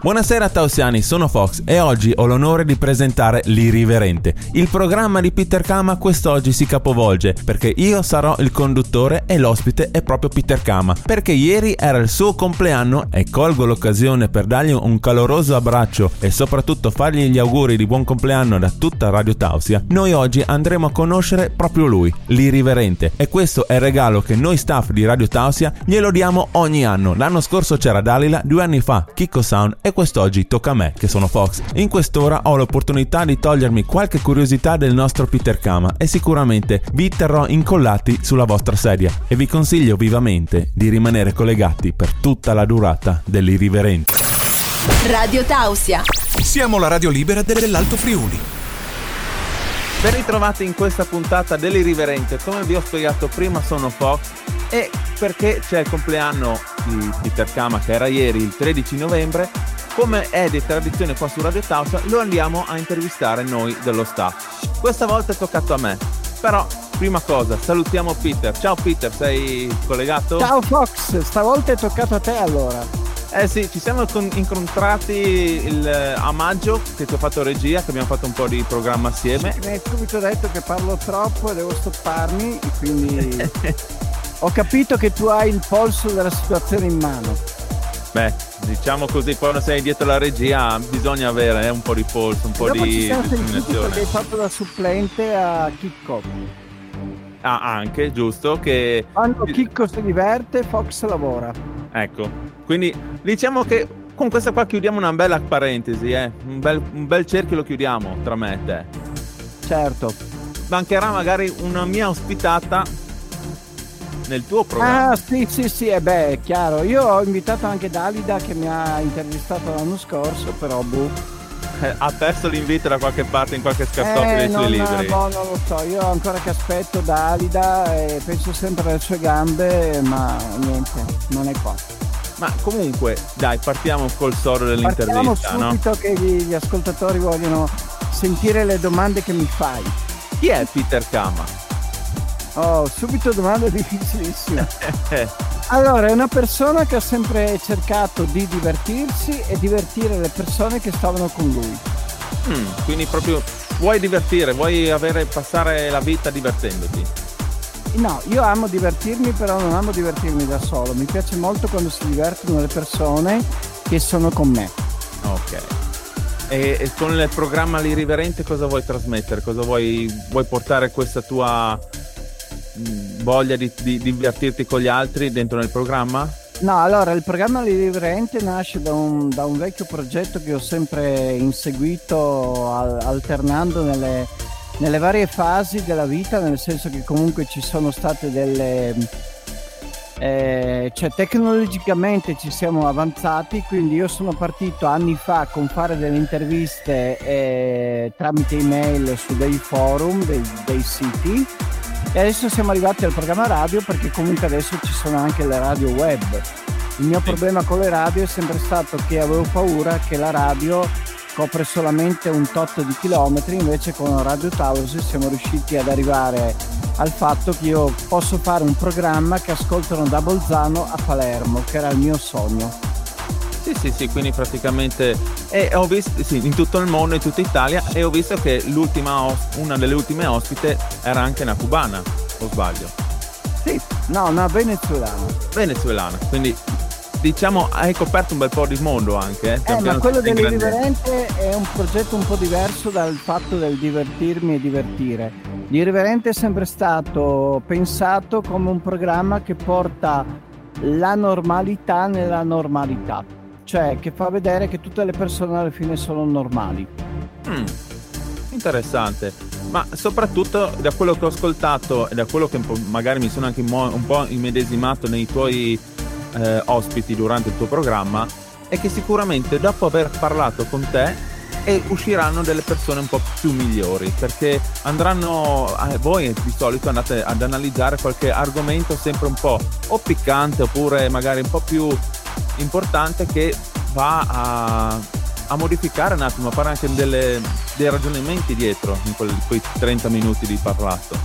Buonasera Tausiani, sono Fox e oggi ho l'onore di presentare L'Irriverente. Il programma di Peter Kama quest'oggi si capovolge perché io sarò il conduttore e l'ospite è proprio Peter Kama perché ieri era il suo compleanno e colgo l'occasione per dargli un caloroso abbraccio e soprattutto fargli gli auguri di buon compleanno da tutta Radio Tausia. Noi oggi andremo a conoscere proprio lui, l'Irriverente e questo è il regalo che noi staff di Radio Tausia glielo diamo ogni anno. L'anno scorso c'era Dalila, due anni fa Kiko Sound e quest'oggi tocca a me, che sono Fox. In quest'ora ho l'opportunità di togliermi qualche curiosità del nostro Peter Kama e sicuramente vi terrò incollati sulla vostra sedia e vi consiglio vivamente di rimanere collegati per tutta la durata dell'irriverente. Radio Tausia. Siamo la radio libera dell'Alto Friuli. Ben ritrovati in questa puntata dell'Irriverente. Come vi ho spiegato prima sono Fox e perché c'è il compleanno di Peter Kama che era ieri il 13 novembre come è di tradizione qua su Radio Tausa, lo andiamo a intervistare noi dello staff. Questa volta è toccato a me, però prima cosa salutiamo Peter. Ciao Peter, sei collegato? Ciao Fox, stavolta è toccato a te allora. Eh sì, ci siamo incontrati il, a maggio che ti ho fatto regia, che abbiamo fatto un po' di programma assieme. Sì, mi hai subito detto che parlo troppo e devo stopparmi, quindi ho capito che tu hai il polso della situazione in mano. Beh, diciamo così, quando sei dietro la regia bisognya avere eh, un po' di polso, un po' Dopo di ci siamo perché hai fatto da supplente a Chicco. Ah, anche, giusto, che... Quando Chicco si diverte, Fox lavora. Ecco, quindi diciamo che con questa qua chiudiamo una bella parentesi, eh? un, bel, un bel cerchio lo chiudiamo tra me e te. Certo. Mancherà magari una mia ospitata nel tuo programma. Ah, sì, sì, sì, e beh, è chiaro. Io ho invitato anche Dalida che mi ha intervistato l'anno scorso, però boh. Eh, ha perso l'invito da qualche parte in qualche scartoffio Eh, dei suoi non, libri. boh, non lo so, io ancora che aspetto Dalida e penso sempre alle sue gambe, ma niente, non è qua. Ma comunque, dai, partiamo col soro Partiamo dell'intervista, no? subito che gli, gli ascoltatori vogliono sentire le domande che mi fai. Chi è Peter Kama? Oh, subito domande difficilissime. Eh, Allora, è una persona che ha sempre cercato di divertirsi e divertire le persone che stavano con lui. mm, quindi proprio vuoi divertire, vuoi avere, passare la vita divertendoti. No, io amo divertirmi, però non amo divertirmi da solo. Mi piace molto quando si divertono le persone che sono con me. Ok. E, e con il programma L'Irriverente cosa vuoi trasmettere? Cosa vuoi, vuoi portare questa tua voglia di, di divertirti con gli altri dentro nel programma? No, allora il programma Riverente nasce da un, da un vecchio progetto che ho sempre inseguito al- alternando nelle, nelle varie fasi della vita, nel senso che comunque ci sono state delle... eh, cioè tecnologicamente ci siamo avanzati, quindi io sono partito anni fa con fare delle interviste eh, tramite email su dei forum, dei, dei siti e adesso siamo arrivati al programma radio perché comunque adesso ci sono anche le radio web. Il mio problema con le radio è sempre stato che avevo paura che la radio copre solamente un tot di chilometri, invece con Radio Tausi siamo riusciti ad arrivare al fatto che io posso fare un programma che ascoltano da Bolzano a Palermo, che era il mio sogno. Sì, sì, sì, quindi praticamente e ho visto, sì, in tutto il mondo, in tutta Italia, e ho visto che l'ultima os- una delle ultime ospite era anche una cubana, o sbaglio? Sì, no, una venezuelana. Venezuelana, quindi diciamo hai coperto un bel po' di mondo anche. Eh, Eh, ma quello dell'irriverente è un progetto un po' diverso dal fatto del divertirmi e divertire. L'irriverente è sempre stato pensato come un programma che porta la normalità nella normalità, cioè che fa vedere che tutte le persone alla fine sono normali. Mm, interessante. Ma soprattutto da quello che ho ascoltato e da quello che magari mi sono anche un po' immedesimato nei tuoi eh, ospiti durante il tuo programma, è che sicuramente dopo aver parlato con te e usciranno delle persone un po' più migliori perché andranno eh, voi di solito andate ad analizzare qualche argomento sempre un po' o piccante oppure magari un po' più importante che va a, a modificare un attimo, a fare anche delle- dei ragionamenti dietro in quel- quei 30 minuti di parlato.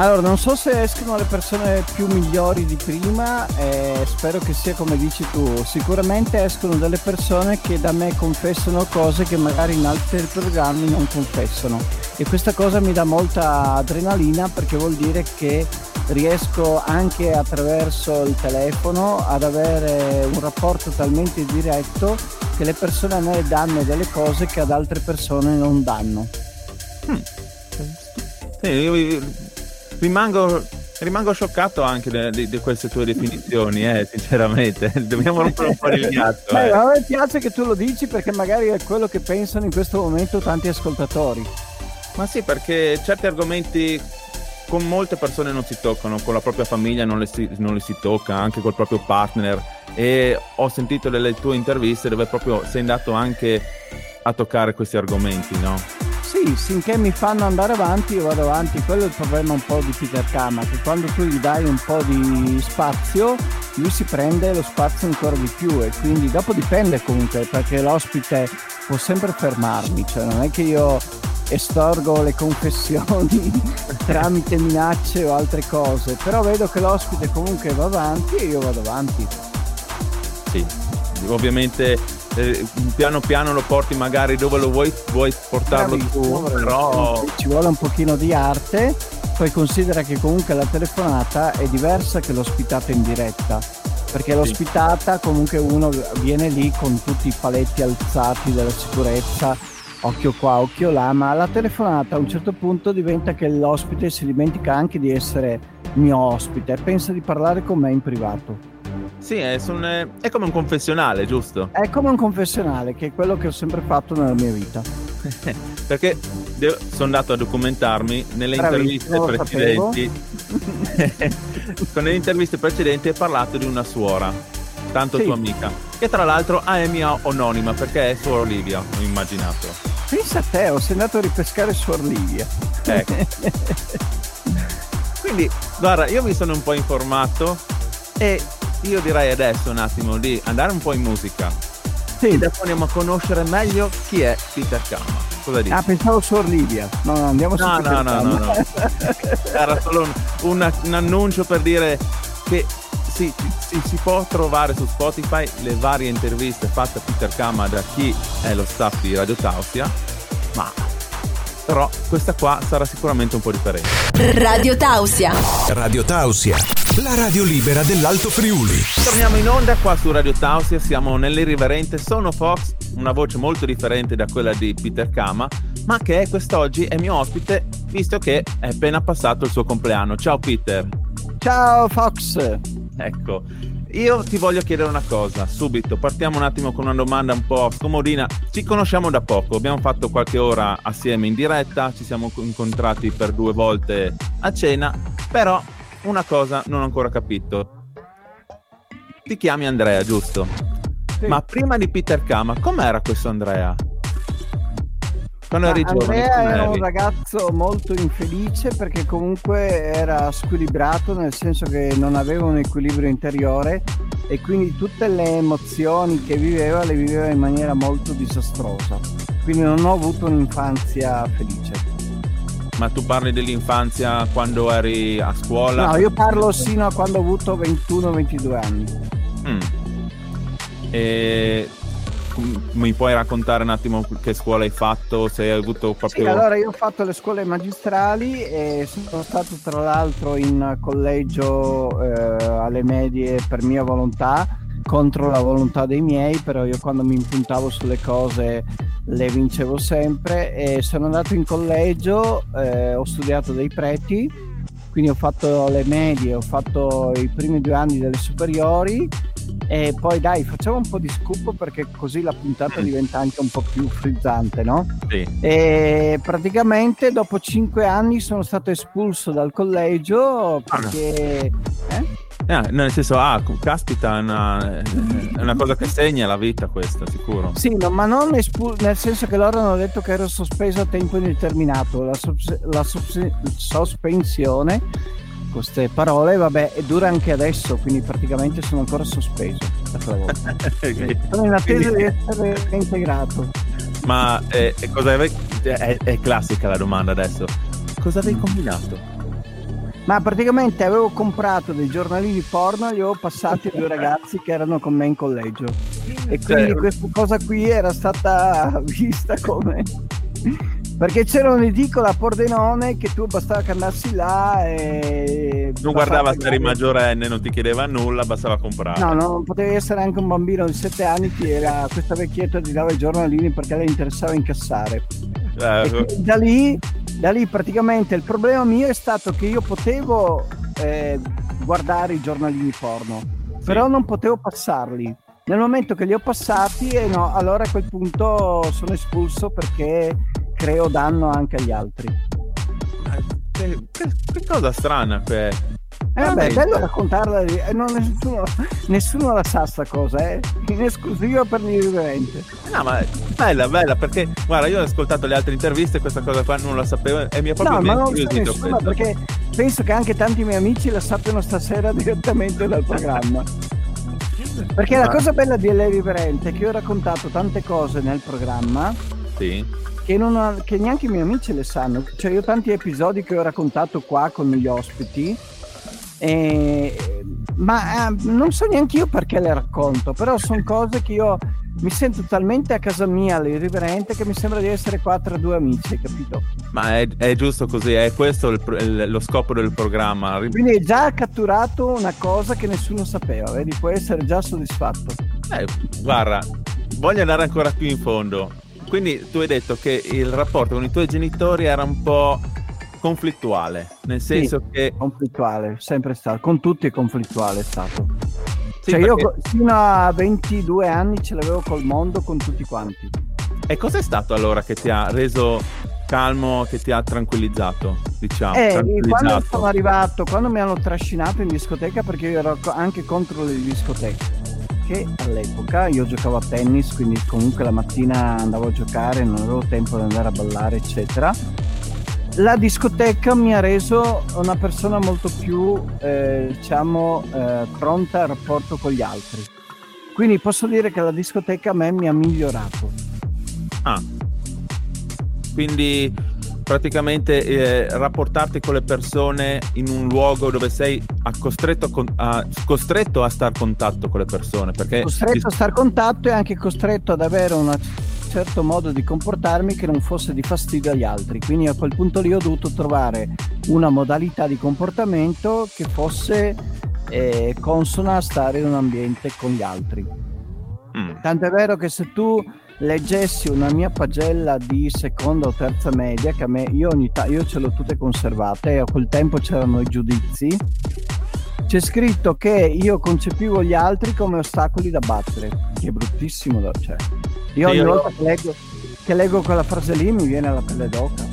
Allora, non so se escono le persone più migliori di prima, eh, spero che sia come dici tu. Sicuramente escono delle persone che da me confessano cose che magari in altri programmi non confessano. E questa cosa mi dà molta adrenalina perché vuol dire che riesco anche attraverso il telefono ad avere un rapporto talmente diretto che le persone a me danno delle cose che ad altre persone non danno. Hmm. Sì, rimango, rimango scioccato anche di, queste tue definizioni, eh, sinceramente. Dobbiamo rompere un po' il ghiaccio. Beh, eh. a me piace che tu lo dici perché magari è quello che pensano in questo momento tanti ascoltatori. Ma sì, perché certi argomenti con molte persone non si toccano, con la propria famiglia non le, si, non le si tocca, anche col proprio partner. E ho sentito delle tue interviste dove proprio sei andato anche a toccare questi argomenti, no? Sì, finché mi fanno andare avanti io vado avanti, quello è il problema un po' di Peter Kama, che quando tu gli dai un po' di spazio, lui si prende lo spazio ancora di più e quindi dopo dipende comunque, perché l'ospite può sempre fermarmi, cioè non è che io estorgo le confessioni tramite minacce o altre cose, però vedo che l'ospite comunque va avanti e io vado avanti. Sì, ovviamente eh, piano piano lo porti magari dove lo vuoi, vuoi portarlo Bravissimo, tu, però ci vuole un pochino di arte, poi considera che comunque la telefonata è diversa che l'ospitata in diretta. Perché l'ospitata comunque uno viene lì con tutti i paletti alzati della sicurezza, occhio qua, occhio là, ma la telefonata a un certo punto diventa che l'ospite si dimentica anche di essere mio ospite e pensa di parlare con me in privato. Sì, è, un, è, come un confessionale, giusto? È come un confessionale, che è quello che ho sempre fatto nella mia vita. Perché sono andato a documentarmi nelle interviste precedenti. con le interviste precedenti hai parlato di una suora, tanto sì. tua amica, che tra l'altro è mia anonima perché è Suor Olivia, ho immaginato. Pensa a te, ho andato a ripescare Suor Olivia. Ecco. Quindi, guarda, io mi sono un po' informato e io direi adesso un attimo di andare un po' in musica. Sì. E dopo andiamo a conoscere meglio chi è Peter Kama. Cosa dici? Ah, pensavo su Orlivia. No, no, andiamo su No, no, no, no, no. Era solo un, un, un, annuncio per dire che sì, si, si, può trovare su Spotify le varie interviste fatte a Peter Kama da chi è lo staff di Radio Tausia, ma però questa qua sarà sicuramente un po' differente. Radio Tausia. Radio Tausia, la radio libera dell'Alto Friuli. Torniamo in onda qua su Radio Tausia, siamo nell'irriverente Sono Fox, una voce molto differente da quella di Peter Kama, ma che quest'oggi è mio ospite visto che è appena passato il suo compleanno. Ciao Peter. Ciao Fox. Ecco, io ti voglio chiedere una cosa, subito, partiamo un attimo con una domanda un po' scomodina. Ci conosciamo da poco, abbiamo fatto qualche ora assieme in diretta, ci siamo incontrati per due volte a cena, però una cosa non ho ancora capito. Ti chiami Andrea, giusto? Sì. Ma prima di Peter Kama, com'era questo Andrea? Quando eri giovane, Andrea era un ragazzo molto infelice perché comunque era squilibrato nel senso che non aveva un equilibrio interiore e quindi tutte le emozioni che viveva le viveva in maniera molto disastrosa. Quindi non ho avuto un'infanzia felice. Ma tu parli dell'infanzia quando eri a scuola? No, io parlo sino a quando ho avuto 21-22 anni. Mm. E mi puoi raccontare un attimo che scuola hai fatto? Se hai avuto proprio. Sì, allora io ho fatto le scuole magistrali e sono stato tra l'altro in collegio eh, alle medie per mia volontà, contro la volontà dei miei, però io quando mi impuntavo sulle cose le vincevo sempre e sono andato in collegio, eh, ho studiato dei preti, quindi ho fatto le medie, ho fatto i primi due anni delle superiori e poi dai, facciamo un po' di scoop perché così la puntata mm. diventa anche un po' più frizzante, no? Sì. E praticamente dopo cinque anni sono stato espulso dal collegio perché... Eh? Eh, nel senso, ah, caspita, è una, è una, cosa che segna la vita questa, sicuro. Sì, no, ma non espul- nel senso che loro hanno detto che ero sospeso a tempo indeterminato. La, sos- la sos- sospensione queste parole, vabbè, dura anche adesso, quindi praticamente sono ancora sospeso. okay. Sono in attesa di essere integrato. Ma eh, cosa avevi... è, è, classica la domanda adesso. Cosa avevi combinato? Ma praticamente avevo comprato dei giornalini porno e li avevo passati a due ragazzi che erano con me in collegio. E quindi questa cosa qui era stata vista come perché c'era un'edicola a Pordenone che tu bastava che andassi là e... Non guardava se eri maggiorenne, non ti chiedeva nulla, bastava comprare. No, no, potevi essere anche un bambino di 7 anni che era questa vecchietta ti dava i giornalini perché le interessava incassare. Eh, da, lì, da lì praticamente il problema mio è stato che io potevo eh, guardare i giornalini porno, sì. però non potevo passarli. Nel momento che li ho passati, eh no, allora a quel punto sono espulso perché creo danno anche agli altri. Che, che, che cosa strana, per... Eh vabbè, è bello raccontarla, eh, non, nessuno, nessuno la sa sta cosa, eh? in esclusiva per l'irriverente. No, ma bella, bella, perché guarda, io ho ascoltato le altre interviste questa cosa qua non la sapevo e mi ha proprio no, ma non nessuna, perché penso che anche tanti miei amici la sappiano stasera direttamente dal programma. Perché la cosa bella di L'Irriverente è che io ho raccontato tante cose nel programma sì che, non, che neanche i miei amici le sanno. Cioè, io ho tanti episodi che ho raccontato qua con gli ospiti. E, ma eh, non so neanche io perché le racconto, però sono cose che io mi sento talmente a casa mia all'irriverente che mi sembra di essere qua tra due amici, capito? Ma è, è giusto così, è questo il, il, lo scopo del programma. Quindi hai già catturato una cosa che nessuno sapeva, vedi? Puoi essere già soddisfatto. Eh, guarda, voglio andare ancora più in fondo. Quindi tu hai detto che il rapporto con i tuoi genitori era un po' conflittuale, nel senso sì, che... Conflittuale, sempre stato, con tutti è conflittuale è stato. Sì, cioè perché... io fino a 22 anni ce l'avevo col mondo, con tutti quanti. E cos'è stato allora che ti ha reso calmo, che ti ha tranquillizzato, diciamo? Eh, tranquillizzato? quando sono arrivato, quando mi hanno trascinato in discoteca, perché io ero anche contro le discoteche che all'epoca io giocavo a tennis, quindi comunque la mattina andavo a giocare, non avevo tempo di andare a ballare, eccetera. La discoteca mi ha reso una persona molto più, eh, diciamo, eh, pronta al rapporto con gli altri. Quindi posso dire che la discoteca a me mi ha migliorato. Ah, quindi praticamente eh, rapportarti con le persone in un luogo dove sei a costretto, a, con- a, costretto a star contatto con le persone. Perché costretto a star contatto e anche costretto ad avere un certo modo di comportarmi che non fosse di fastidio agli altri. Quindi a quel punto lì ho dovuto trovare una modalità di comportamento che fosse eh, consona a stare in un ambiente con gli altri. Mm. Tant'è vero che se tu leggessi una mia pagella di seconda o terza media, che a me io ogni ta- io ce l'ho tutte conservate e a quel tempo c'erano i giudizi. C'è scritto che io concepivo gli altri come ostacoli da battere, che è bruttissimo da cioè. Io ogni io volta che leggo, che leggo quella frase lì mi viene la pelle d'oca.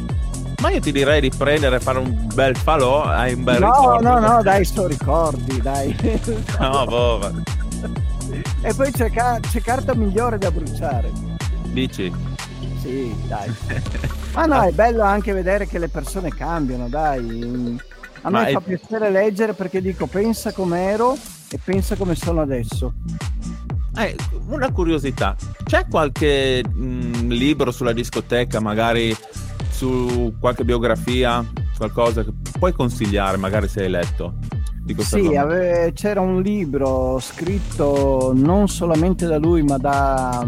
Ma io ti direi di prendere e fare un bel falò, hai un bel no, ricordo. No, no, no, dai, sto ricordi, dai. no, boh, E poi c'è, ca- c'è carta migliore da bruciare. Dici? Sì, dai. Ma no, è bello anche vedere che le persone cambiano, dai. A me fa è... piacere leggere perché dico pensa com'ero e pensa come sono adesso. Eh, una curiosità, c'è qualche mh, mm, libro sulla discoteca, magari su qualche biografia, qualcosa che puoi consigliare, magari se hai letto? Sì, ave- c'era un libro scritto non solamente da lui, ma da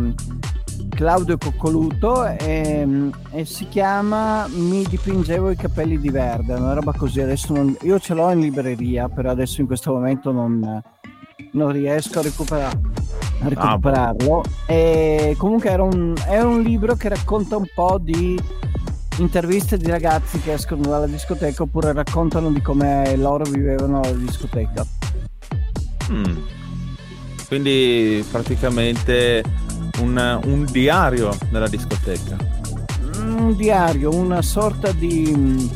Claudio Coccoluto e, e, si chiama Mi dipingevo i capelli di verde, una roba così. Adesso non, io ce l'ho in libreria, però adesso in questo momento non, non riesco a, recupera, a recuperarlo. Ah, e comunque era un, è un libro che racconta un po' di interviste di ragazzi che escono dalla discoteca oppure raccontano di come loro vivevano la discoteca. Mm. Quindi praticamente un, un diario della discoteca. Un diario, una sorta di mm,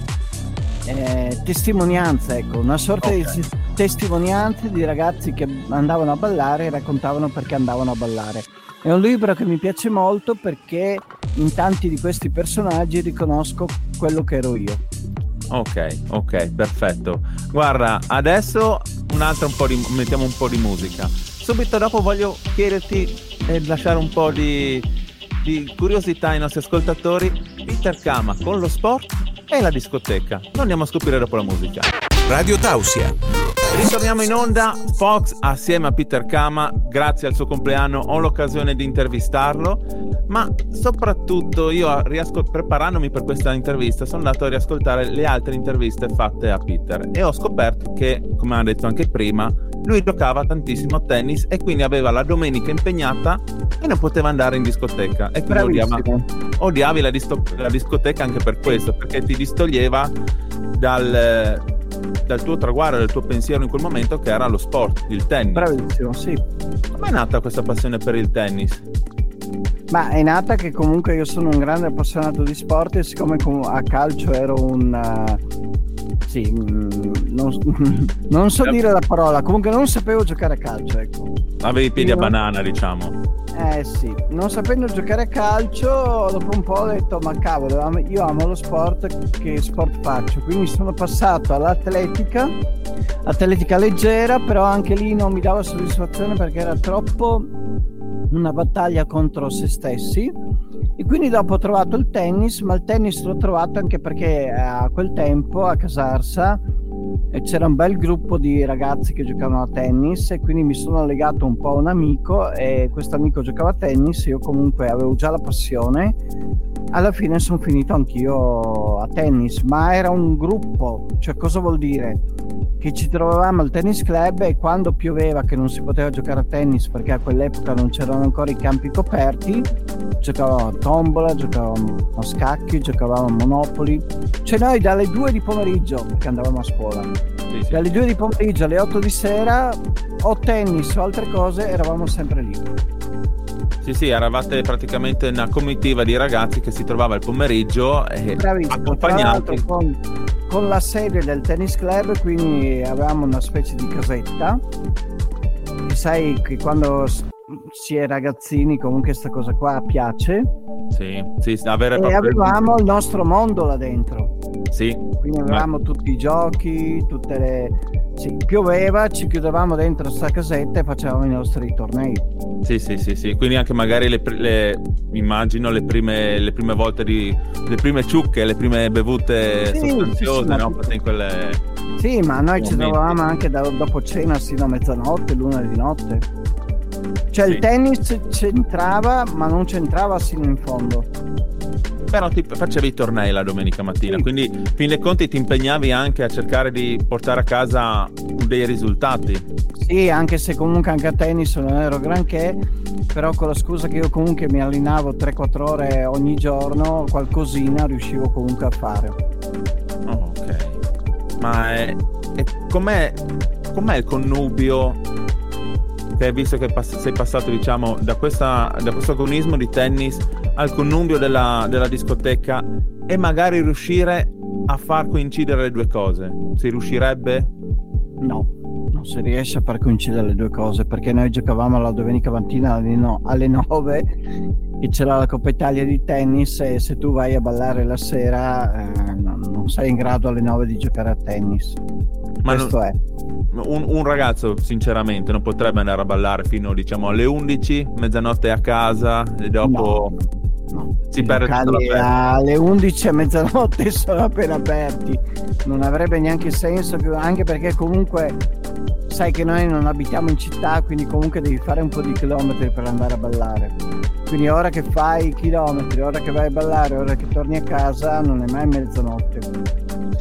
eh, testimonianza, ecco, una sorta okay. di testimonianze di ragazzi che andavano a ballare e raccontavano perché andavano a ballare. È un libro che mi piace molto perché in tanti di questi personaggi riconosco quello che ero io. Ok, ok, perfetto. Guarda, adesso un altro un po' di mettiamo un po' di musica. Subito dopo voglio chiederti e lasciare un po' di, di curiosità ai nostri ascoltatori, Peter Kama con lo sport e la discoteca. Lo andiamo a scoprire dopo la musica. Radio Tausia. Ritorniamo in onda, Fox assieme a Peter Kama, grazie al suo compleanno ho l'occasione di intervistarlo, ma soprattutto io riascol- preparandomi per questa intervista sono andato a riascoltare le altre interviste fatte a Peter e ho scoperto che, come ha detto anche prima, lui giocava tantissimo a tennis e quindi aveva la domenica impegnata e non poteva andare in discoteca e quindi odiava, odiavi la, disto- la discoteca anche per questo, perché ti distoglieva dal dal tuo traguardo, dal tuo pensiero in quel momento che era lo sport, il tennis. Bravissimo, sì. Come è nata questa passione per il tennis? Ma è nata che comunque io sono un grande appassionato di sport e siccome a calcio ero un... Sì, mm, non, non, so dire la parola, comunque non sapevo giocare a calcio, ecco. Avevi i piedi a banana, diciamo. Eh sì, non sapendo giocare a calcio, dopo un po' ho detto ma cavolo, io amo lo sport, che sport faccio? Quindi sono passato all'atletica, atletica leggera, però anche lì non mi dava soddisfazione perché era troppo una battaglia contro se stessi. E quindi dopo ho trovato il tennis, ma il tennis l'ho trovato anche perché a quel tempo a Casarsa e c'era un bel gruppo di ragazzi che giocavano a tennis e quindi mi sono legato un po' a un amico e questo amico giocava a tennis, io comunque avevo già la passione, alla fine sono finito anch'io a tennis, ma era un gruppo, cioè cosa vuol dire? Che ci trovavamo al tennis club e quando pioveva che non si poteva giocare a tennis perché a quell'epoca non c'erano ancora i campi coperti, giocavamo a tombola, giocavamo a scacchi, giocavamo a monopoli, cioè noi dalle 2 di pomeriggio, perché andavamo a scuola, sì, sì. dalle 2 di pomeriggio alle 8 di sera o tennis o altre cose eravamo sempre lì. Sì, sì, eravate praticamente una comitiva di ragazzi che si trovava il pomeriggio e accompagnati. Con, con la sede del tennis club, quindi avevamo una specie di casetta. E sai che quando si è ragazzini comunque questa cosa qua piace. Sì, sì, avere e avevamo il nostro mondo là dentro. Sì. Quindi avevamo ma... tutti i giochi, tutte le... Sì, pioveva, ci chiudevamo dentro sta casetta e facevamo i nostri tornei. Sì, sì, sì, sì. Quindi anche magari le, le immagino le prime, le prime volte di le prime ciucche, le prime bevute sì, sostanziose, sì, sì, no? In quelle... Sì, ma noi ci trovavamo anche da, dopo cena sino a mezzanotte, l'una di notte. Cioè il tennis c'entrava, ma non c'entrava sino in fondo però ti facevi i tornei la domenica mattina, sì. quindi fin dei conti ti impegnavi anche a cercare di portare a casa dei risultati. Sì, anche se comunque anche a tennis non ero granché, però con la scusa che io comunque mi allenavo 3-4 ore ogni giorno, qualcosina riuscivo comunque a fare. Oh, ok. Ma è, è, com'è, com'è il connubio che visto che pass- sei passato diciamo da, questa, da questo agonismo di tennis al connubio della, della discoteca e magari riuscire a far coincidere le due cose? Si riuscirebbe? No, non si riesce a far coincidere le due cose perché noi giocavamo la domenica mattina alle, no, alle 9 e c'era la Coppa Italia di tennis e se tu vai a ballare la sera eh, non, non sei in grado alle 9 di giocare a tennis. Ma Questo non, è. Un, un, ragazzo, sinceramente, non potrebbe andare a ballare fino diciamo alle 11, mezzanotte a casa e dopo. No. No, si perde alle 11 a mezzanotte sono appena aperti. Non avrebbe neanche senso anche perché comunque sai che noi non abitiamo in città quindi comunque devi fare un po' di chilometri per andare a ballare. Quindi ora che fai i chilometri ora che vai a ballare ora che torni a casa non è mai mezzanotte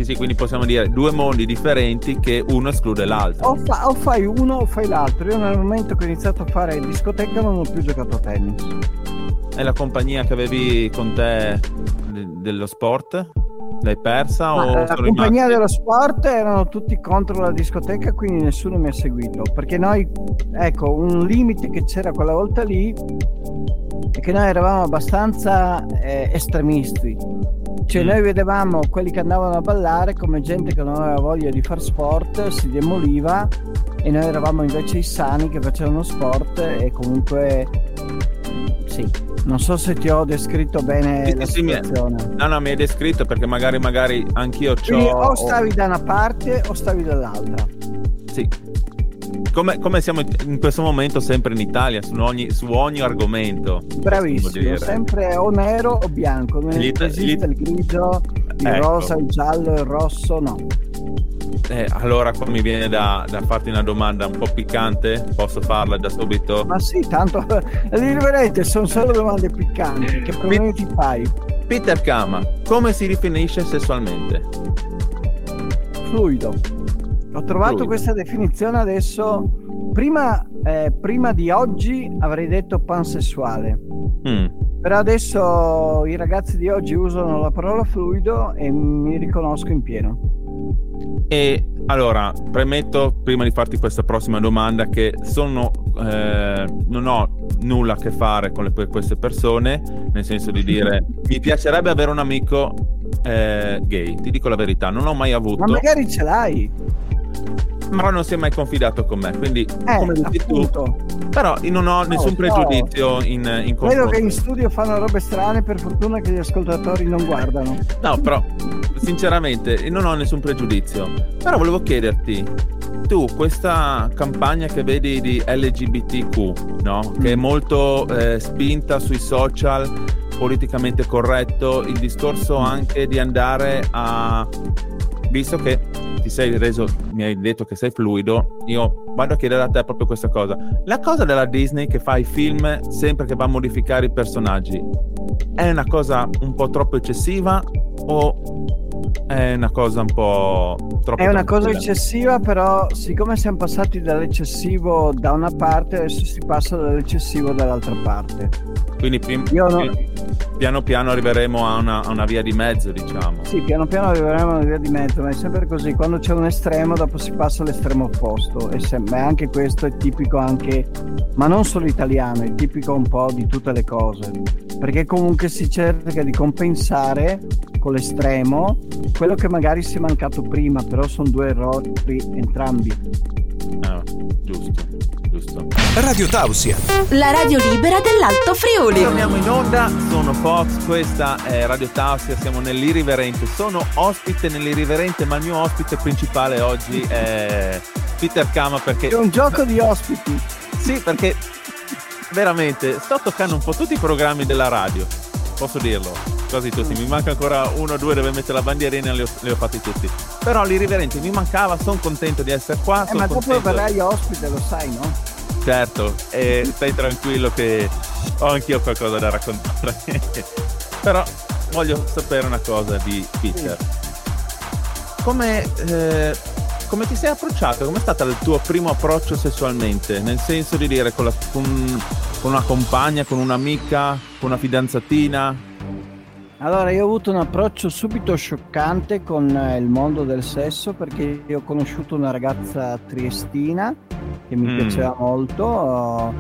sì sì quindi possiamo dire due mondi differenti che uno esclude l'altro o, fa- o fai uno o fai l'altro io nel momento che ho iniziato a fare discoteca non ho più giocato a tennis è la compagnia che avevi con te dello sport? L'hai persa? o la compagnia rimasti? dello sport erano tutti contro la discoteca, quindi nessuno mi ha seguito. Perché noi, ecco, un limite che c'era quella volta lì è che noi eravamo abbastanza eh, estremisti. Cioè, mm. noi vedevamo quelli che andavano a ballare come gente che non aveva voglia di fare sport, si demoliva, e noi eravamo invece i sani che facevano sport e comunque sì, non so se ti ho descritto bene sì, la sì, situazione. Mi... No, no, mi hai descritto perché magari, magari anch'io ho... o stavi da una parte o stavi dall'altra. Sì. Come, come, siamo in questo momento sempre in Italia su ogni, su ogni argomento. Bravissimo, sempre o nero o bianco, non Gli, esiste gli... il grigio, il ecco. rosa, il giallo, il rosso, no. eh, allora qua mi viene da, da, farti una domanda un po' piccante, posso farla da subito? Ma sì, tanto l'irriverente sono solo domande piccanti, che problemi ti fai? Peter Kama, come si rifinisce sessualmente? Fluido. Ho trovato Fluido. questa definizione adesso. Prima, eh, prima, di oggi avrei detto pansessuale. Mm. Però adesso i ragazzi di oggi usano la parola fluido e mi riconosco in pieno. E allora, premetto prima di farti questa prossima domanda che sono, eh, non ho nulla a che fare con le, queste persone, nel senso di dire mi piacerebbe avere un amico eh, gay, ti dico la verità, non ho mai avuto. Ma magari ce l'hai ma non si è mai confidato con me, quindi eh, come dici tu, però non ho nessun no, pregiudizio in, in confronto. Vedo che in studio fanno robe strane, per fortuna che gli ascoltatori non guardano. No, però sinceramente non ho nessun pregiudizio. Però volevo chiederti, tu questa campagna che vedi di LGBTQ, no? Che è mm. molto eh, spinta sui social, politicamente corretto, il discorso anche di andare a visto che ti sei reso, mi hai detto che sei fluido, io vado a chiedere a te proprio questa cosa. La cosa della Disney che fa i film sempre che va a modificare i personaggi è una cosa un po' troppo eccessiva o è una cosa un po' troppo... È una cosa eccessiva, però siccome siamo passati dall'eccessivo da una parte, adesso si passa dall'eccessivo dall'altra parte. Quindi prim- Io non piano piano arriveremo a una, a una, via di mezzo, diciamo. Sì, piano piano arriveremo a una via di mezzo, ma è sempre così. Quando c'è un estremo, dopo si passa all'estremo opposto. E sem- anche questo è tipico anche, ma non solo italiano, è tipico un po' di tutte le cose. Perché comunque si cerca di compensare con l'estremo quello che magari si è mancato prima, però sono due errori entrambi. Ah, giusto giusto. Radio Tausia. La radio libera dell'Alto Friuli. Torniamo in onda, sono Fox, questa è Radio Tausia, siamo nell'Irriverente. Sono ospite nell'Irriverente, ma il mio ospite principale oggi è Peter Kama perché... È un gioco di ospiti. Sì, perché veramente sto toccando un po' tutti i programmi della radio, posso dirlo quasi tutti. Mi manca ancora uno o due dove mettere la bandierina, li ho, li ho fatti tutti. Però l'irriverente mi mancava, sono contento di essere qua. Eh, ma contento. dopo verrai ospite, lo sai, no? Certo, e stai tranquillo che ho anch'io qualcosa da raccontare. Però voglio sapere una cosa di Peter. Sì. Come, eh, come ti sei approcciato? Com'è stato il tuo primo approccio sessualmente? Nel senso di dire con, la, con, con una compagna, con un'amica, con una fidanzatina? Allora, io ho avuto un approccio subito scioccante con eh, il mondo del sesso perché io ho conosciuto una ragazza triestina che mi mm. piaceva molto.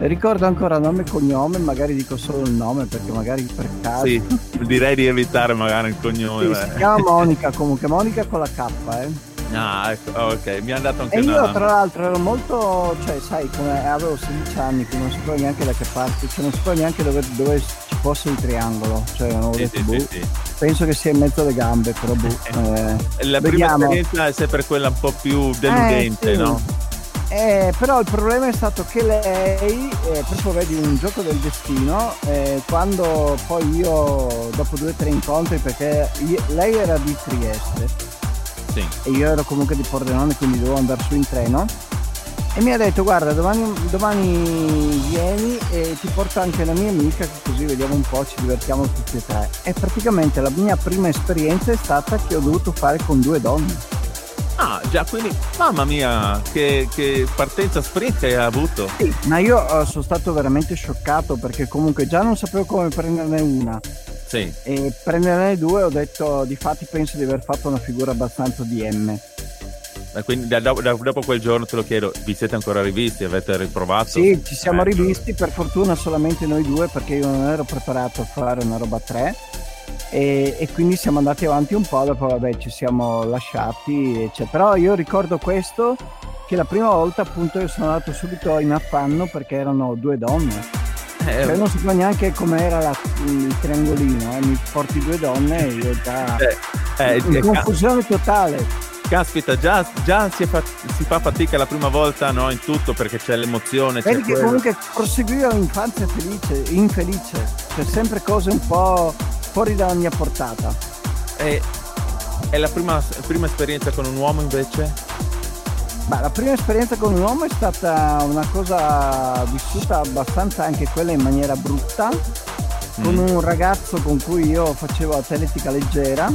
Ricordo ancora nome e cognome, magari dico solo il nome perché magari per caso. Sì, direi di evitare magari il cognome. Sì, si chiama Monica comunque, Monica con la K, eh. Ah, ecco, ok, mi ha dato anche E una... io tra l'altro ero molto, cioè sai, come avevo 16 anni, che non sapevo neanche da che parte, cioè non sapevo neanche dove, dove fosse il triangolo, cioè non sì, detto, sì, boh, sì, penso che sia in mezzo alle gambe, però boh. Eh, La prima esperienza è sempre quella un po' più deludente, eh, no? Eh, però il problema è stato che lei, eh, proprio vedi un gioco del destino, eh, quando poi io, dopo due o tre incontri, perché io, lei era di Trieste, sì. e io ero comunque di Pordenone quindi dovevo andare su in treno e mi ha detto guarda domani, domani vieni e ti porto anche la mia amica così vediamo un po' ci divertiamo tutti e tre e praticamente la mia prima esperienza è stata che ho dovuto fare con due donne Ah, già, quindi mamma mia, che, che partenza sprint hai avuto. Sì, ma io uh, sono stato veramente scioccato perché comunque già non sapevo come prenderne una. Sì. E prenderne due ho detto, di fatti penso di aver fatto una figura abbastanza di M. Quindi da, da, dopo quel giorno te lo chiedo, vi siete ancora rivisti? Avete riprovato? Sì, ci siamo eh, rivisti, per fortuna solamente noi due perché io non ero preparato a fare una roba a tre e, e, quindi siamo andati avanti un po', dopo vabbè ci siamo lasciati, cioè, però io ricordo questo che la prima volta appunto io sono andato subito in affanno perché erano due donne eh, cioè, non sapevo neanche com'era la, il triangolino, eh. mi porti due donne e io già... Eh, eh, in confusione ca- totale. Caspita, già, già si, fa, si, fa, fatica la prima volta no, in tutto perché c'è l'emozione. Vedi c'è che quello. comunque proseguiva infanzia felice, infelice, c'è sempre cose un po' fuori dalla mia portata. E E la prima, prima esperienza con un uomo invece? Ma la prima esperienza con un uomo è stata una cosa vissuta abbastanza anche quella in maniera brutta, con Mm. un ragazzo con cui io facevo atletica leggera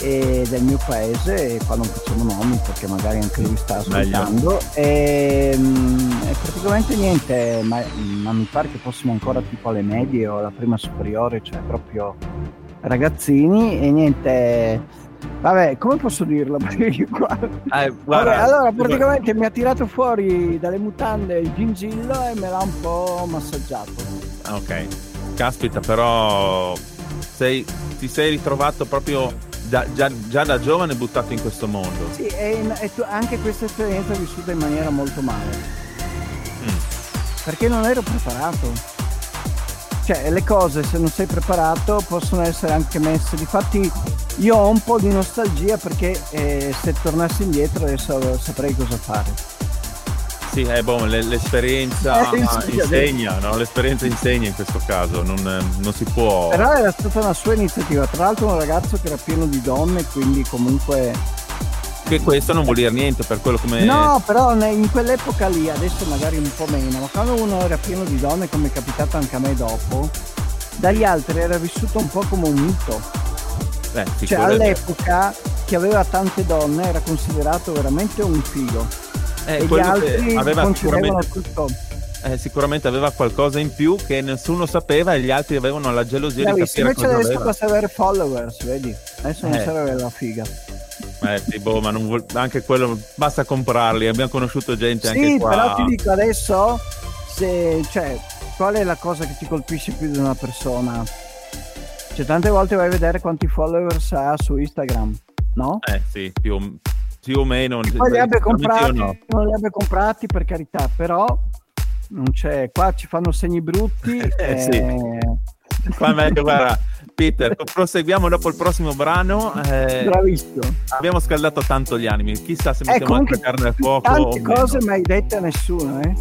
e del mio paese, e qua non facciamo nomi perché magari anche lui sta ascoltando. E, mm, e praticamente niente, ma, ma mi pare che fossimo ancora tipo alle medie o alla prima superiore, cioè proprio ragazzini e niente. Vabbè, come posso qua Eh, Vabbè, allora praticamente mi ha tirato fuori dalle mutande il gingillo e me l'ha un po' massaggiato. Ah, Ok, caspita, però sei, ti sei ritrovato proprio da- già, già da giovane buttato in questo mondo. Sì, e, e tu- anche questa esperienza è vissuta in maniera molto male. Mm. Perché non ero preparato. Cioè, le cose se non sei preparato possono essere anche messe. Difatti io ho un po' di nostalgia perché eh, se tornassi indietro adesso saprei cosa fare. Sì, eh, boh, le- l'esperienza Eh, insegna, no? L'esperienza insegna in questo caso, non, non si può... Però era stata una sua iniziativa, tra l'altro un ragazzo che era pieno di donne, quindi comunque... Che questo non vuol dire niente per quello come... No, però in quell'epoca lì, adesso magari un po' meno, ma quando uno era pieno di donne, come è capitato anche a me dopo, dagli altri era vissuto un po' come un mito. Eh, sì, Cioè all'epoca chi aveva tante donne era considerato veramente un figo. Eh, gli altri aveva sicuramente, tutto. eh, sicuramente aveva qualcosa in più che nessuno sapeva e gli altri avevano la gelosia di Bravissimo, capire invece cosa adesso aveva. basta avere followers, vedi? Adesso non Eh. serve avere la figa. Eh, sì, boh, ma non vuol- anche quello basta comprarli. Abbiamo conosciuto gente anche Sì, qua. però ti dico adesso, se, cioè, qual è la cosa che ti colpisce più di una persona? Cioè, tante volte vai a vedere quanti followers ha su Instagram, no? Eh sì, più, più o meno. Poi li abbia comprati, no. non li abbia comprati per carità, però non c'è, qua ci fanno segni brutti. Eh, sì. eh, Qua meglio, guarda, Peter, proseguiamo dopo il prossimo brano. eh, Bravissimo. abbiamo scaldato tanto gli animi. Chissà se Eh, mettiamo comunque, altra carne al fuoco. tante cose mai dette a nessuno, eh?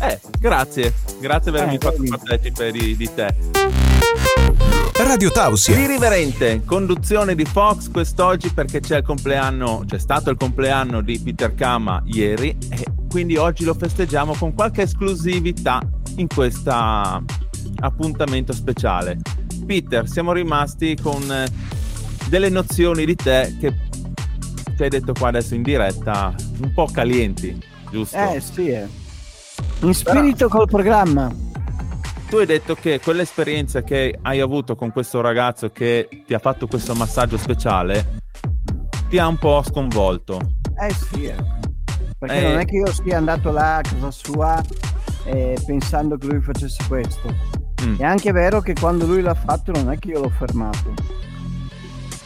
Eh, grazie, grazie per avermi Eh, fatto partecipe di, di te. Radio Tausia. L'irriverente conduzione di Fox quest'oggi perché c'è il compleanno, c'è stato il compleanno di Peter Kama ieri e quindi oggi lo festeggiamo con qualche esclusività in questo appuntamento speciale. Peter, siamo rimasti con eh, delle nozioni di te che ti hai detto qua adesso in diretta, un po' calienti, giusto? Eh sì, eh. In spirito col programma. Tu hai detto che quell'esperienza che hai avuto con questo ragazzo che ti ha fatto questo massaggio speciale ti ha un po' sconvolto. Eh sì, eh. perché Eh. non è che io sia andato là a casa sua eh, pensando che lui facesse questo. Mm. È anche vero che quando lui l'ha fatto non è che io l'ho fermato.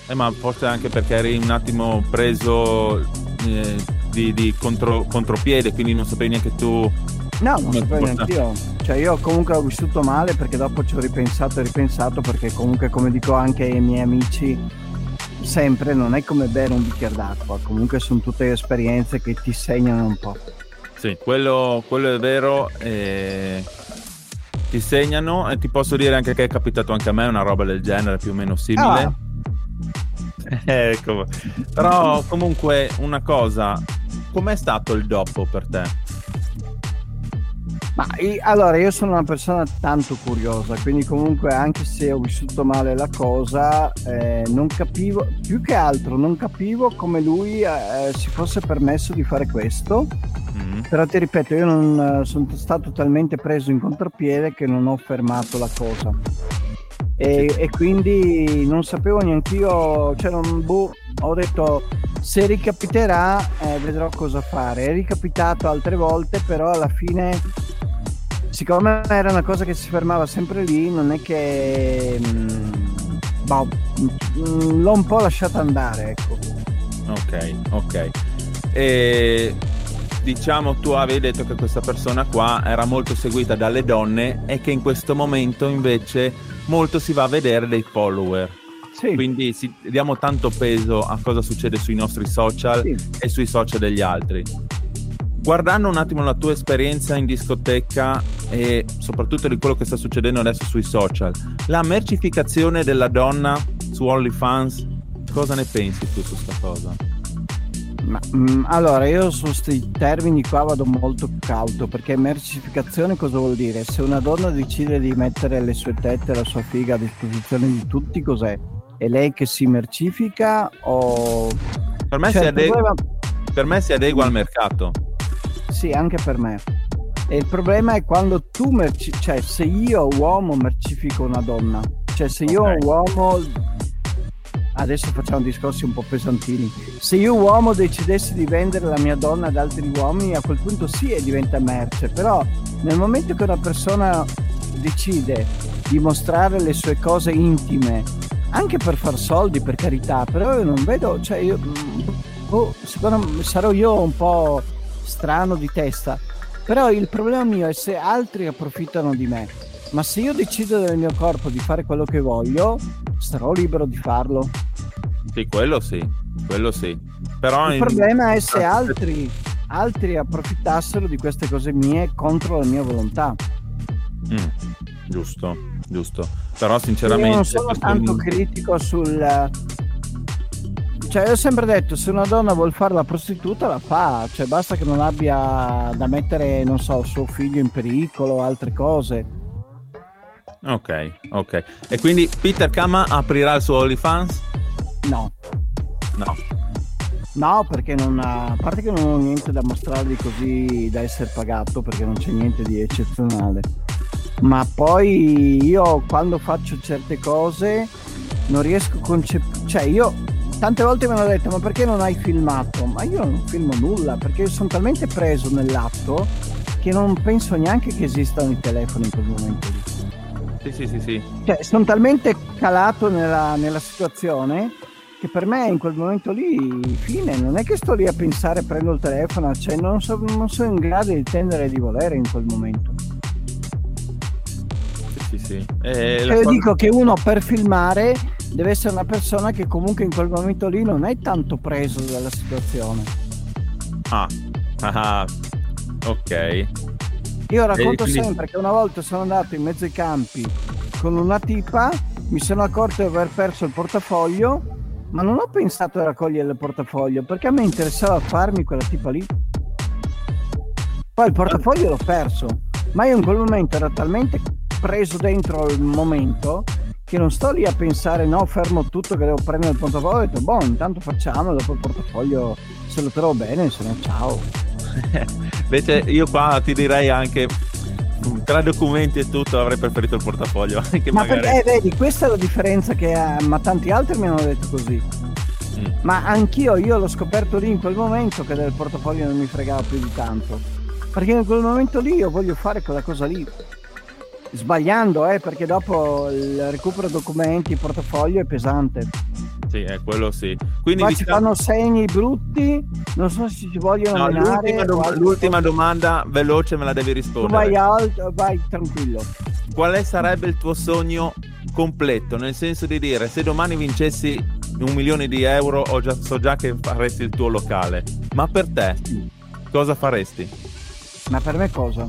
Eh, ma forse anche perché eri un attimo preso eh, di, di contro- contropiede, quindi non sapevi neanche tu. No, non sapevo neanche io. Cioè io comunque ho vissuto male perché dopo ci ho ripensato e ripensato perché comunque come dico anche ai miei amici sempre non è come bere un bicchiere d'acqua, comunque sono tutte esperienze che ti segnano un po'. Sì, quello, quello è vero. eh, ti segnano e ti posso dire anche che è capitato anche a me una roba del genere, più o meno simile. Ah. ecco, però comunque una cosa, com'è stato il dopo per te? Ma allora io sono una persona tanto curiosa, quindi comunque anche se ho vissuto male la cosa, eh, non capivo, più che altro non capivo come lui eh, si fosse permesso di fare questo, Mm. però ti ripeto, io non eh, sono stato talmente preso in contropiede che non ho fermato la cosa. E, e quindi non sapevo neanche io, cioè non, boh, ho detto se ricapiterà eh, vedrò cosa fare. È ricapitato altre volte, però alla fine, siccome era una cosa che si fermava sempre lì, non è che mm, boh, mm, l'ho un po' lasciata andare, ecco. Ok, ok. E diciamo tu avevi detto che questa persona qua era molto seguita dalle donne e che in questo momento invece molto si va a vedere dei follower. Sì, Quindi si- diamo tanto peso a cosa succede sui nostri social sì. e sui social degli altri. Guardando un attimo la tua esperienza in discoteca e soprattutto di quello che sta succedendo adesso sui social, la mercificazione della donna su OnlyFans, cosa ne pensi tu su sta cosa? Ma, mm, allora, io su questi termini qua vado molto cauto perché mercificazione cosa vuol dire? Se una donna decide di mettere le sue tette e la sua figa a disposizione di tutti, cos'è? È lei che si mercifica o... Per me, cioè, si, adegua, problema... per me si adegua al mercato. Sì, anche per me. E il problema è quando tu merci... cioè se io uomo mercifico una donna, cioè se io okay. uomo adesso facciamo discorsi un po' pesantini. Se io uomo decidessi di vendere la mia donna ad altri uomini, a quel punto sì e diventa merce, però nel momento che una persona decide di mostrare le sue cose intime, anche per far soldi, per carità, però io non vedo, cioè io, oh, secondo me sarò io un po' strano di testa, però il problema mio è se altri approfittano di me. Ma se io decido del mio corpo di fare quello che voglio, sarò libero di farlo. Sì, quello sì, quello sì. Però il in... problema è se altri, altri approfittassero di queste cose mie contro la mia volontà. Mm, giusto, giusto. Però sinceramente... Io non sono tanto mi... critico sul... Cioè, ho sempre detto, se una donna vuole fare la prostituta la fa, cioè basta che non abbia da mettere, non so, suo figlio in pericolo o altre cose. Ok, ok. E quindi Peter Kama aprirà il suo OnlyFans? No. No. No, perché non ha, a parte che non ho niente da mostrargli così da essere pagato, perché non c'è niente di eccezionale. Ma poi io quando faccio certe cose non riesco a concepire, cioè io tante volte mi hanno detto ma perché non hai filmato? Ma io non filmo nulla, perché sono talmente preso nell'atto che non penso neanche che esistano i telefoni in quel momento lì. Sì, sì, sì, sì. Cioè, sono talmente calato nella, nella situazione che per me in quel momento lì, fine, non è che sto lì a pensare, prendo il telefono, cioè non, so, non sono in grado di tendere e di volere in quel momento. Sì, sì. Eh, cioè, io cosa... dico che uno per filmare deve essere una persona che comunque in quel momento lì non è tanto preso dalla situazione. Ah, ah ok. Io racconto quindi... sempre che una volta sono andato in mezzo ai campi con una tipa, mi sono accorto di aver perso il portafoglio, ma non ho pensato a raccogliere il portafoglio perché a me interessava farmi quella tipa lì. Poi il portafoglio l'ho perso, ma io in quel momento ero talmente preso dentro il momento che non sto lì a pensare no fermo tutto che devo prendere il portafoglio ho detto boh intanto facciamo dopo il portafoglio se lo trovo bene se no ciao invece io qua ti direi anche tra documenti e tutto avrei preferito il portafoglio ma magari... perché eh, vedi questa è la differenza che ha, ma tanti altri mi hanno detto così. Mm. ma anch'io io l'ho scoperto lì in quel momento che del portafoglio non mi fregava più di tanto. Perché in quel momento lì io voglio fare quella cosa lì sbagliando eh, perché dopo il recupero documenti portafoglio è pesante sì, è quello sì. Quindi Qua diciamo... ci fanno segni brutti, non so se ci vogliono no, l'ultima, dom- l'ultima domanda veloce me la devi rispondere. Tu vai alto, vai tranquillo. Quale sarebbe il tuo sogno completo? Nel senso di dire, se domani vincessi un milione di euro, già, so già che faresti il tuo locale. Ma per te, cosa faresti? Ma per me cosa?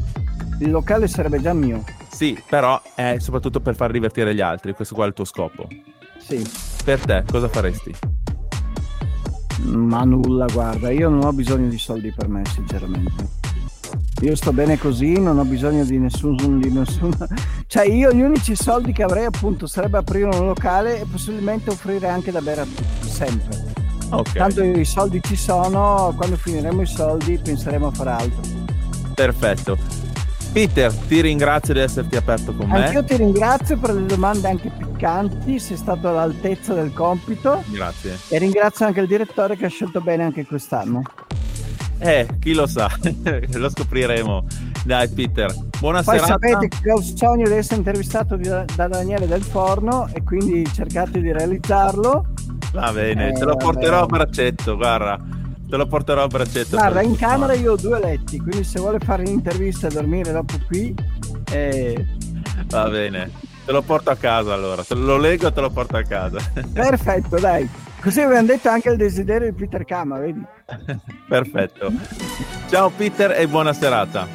Il locale sarebbe già mio. Sì, però è soprattutto per far divertire gli altri, questo qua è il tuo scopo. Sì. Per te, cosa faresti? Ma nulla, guarda, io non ho bisogno di soldi per me, sinceramente. Io sto bene così, non ho bisogno di nessun, di nessun... Cioè io gli unici soldi che avrei appunto sarebbe aprire un locale e possibilmente offrire anche da bere a tutti, sempre. Okay. Tanto i soldi ci sono, quando finiremo i soldi penseremo a fare altro. Perfetto. Peter, ti ringrazio di esserti aperto con me. Anch'io ti ringrazio per le domande anche piccanti, sei stato all'altezza del compito. Grazie. E ringrazio anche il direttore che ha scelto bene anche quest'anno. Eh, chi lo sa, lo scopriremo. Dai Peter, buona Poi serata. sapete che ho il sogno di essere intervistato da Daniele Del Forno e quindi cercate di realizzarlo. Va bene, eh, te lo porterò a braccetto, guarda Te lo porterò a braccetto. Guarda, in camera io ho due letti, quindi se vuole fare un'intervista e dormire dopo qui... Eh... Va bene, te lo porto a casa allora. Te lo leggo e te lo porto a casa. Perfetto, dai. Così abbiamo detto anche il desiderio di Peter Kama, vedi? Perfetto. Ciao Peter e buona serata.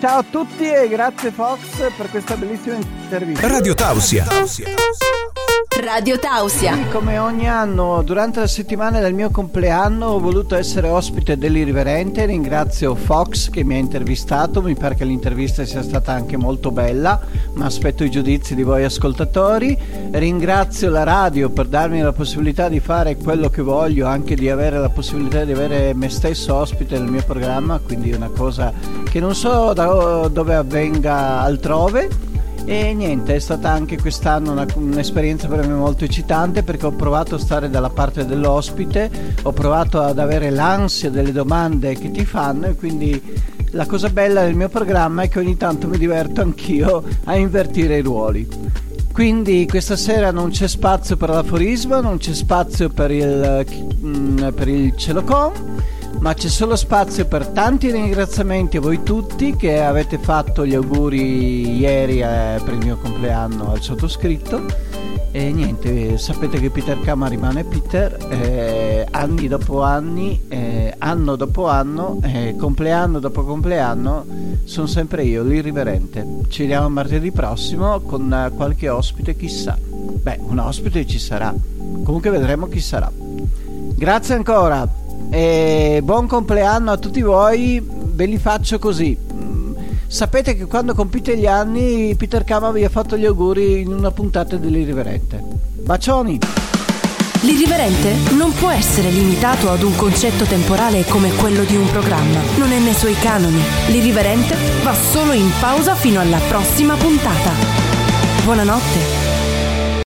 Ciao a tutti e grazie Fox per questa bellissima intervista. Radio Tausia. Tausia. Radio Tausia. Come ogni anno, durante la settimana del mio compleanno ho voluto essere ospite dell'Irriverente. Ringrazio Fox che mi ha intervistato, mi pare che l'intervista sia stata anche molto bella, ma aspetto i giudizi di voi ascoltatori. Ringrazio la radio per darmi la possibilità di fare quello che voglio, anche di avere la possibilità di avere me stesso ospite nel mio programma, quindi una cosa che non so da dove avvenga altrove e niente, è stata anche quest'anno una, un'esperienza per me molto eccitante perché ho provato a stare dalla parte dell'ospite, ho provato ad avere l'ansia delle domande che ti fanno e quindi la cosa bella del mio programma è che ogni tanto mi diverto anch'io a invertire i ruoli. Quindi questa sera non c'è spazio per l'aforisma, non c'è spazio per il, mm, per il celocom ma c'è solo spazio per tanti ringraziamenti a voi tutti che avete fatto gli auguri ieri eh, per il mio compleanno al sottoscritto. E niente, sapete che Peter Kama rimane Peter eh, anni dopo anni, eh, anno dopo anno, eh, compleanno dopo compleanno sono sempre io, l'irriverente. Ci vediamo martedì prossimo con qualche ospite chissà. Beh un ospite ci sarà. Comunque vedremo chi sarà. Grazie ancora e buon compleanno a tutti voi, ve li faccio così. Sapete che quando compite gli anni Peter Kama vi ha fatto gli auguri in una puntata dell'Irriverente. Bacioni! L'irriverente non può essere limitato ad un concetto temporale come quello di un programma. Non è nei suoi canoni. L'irriverente va solo in pausa fino alla prossima puntata. Buonanotte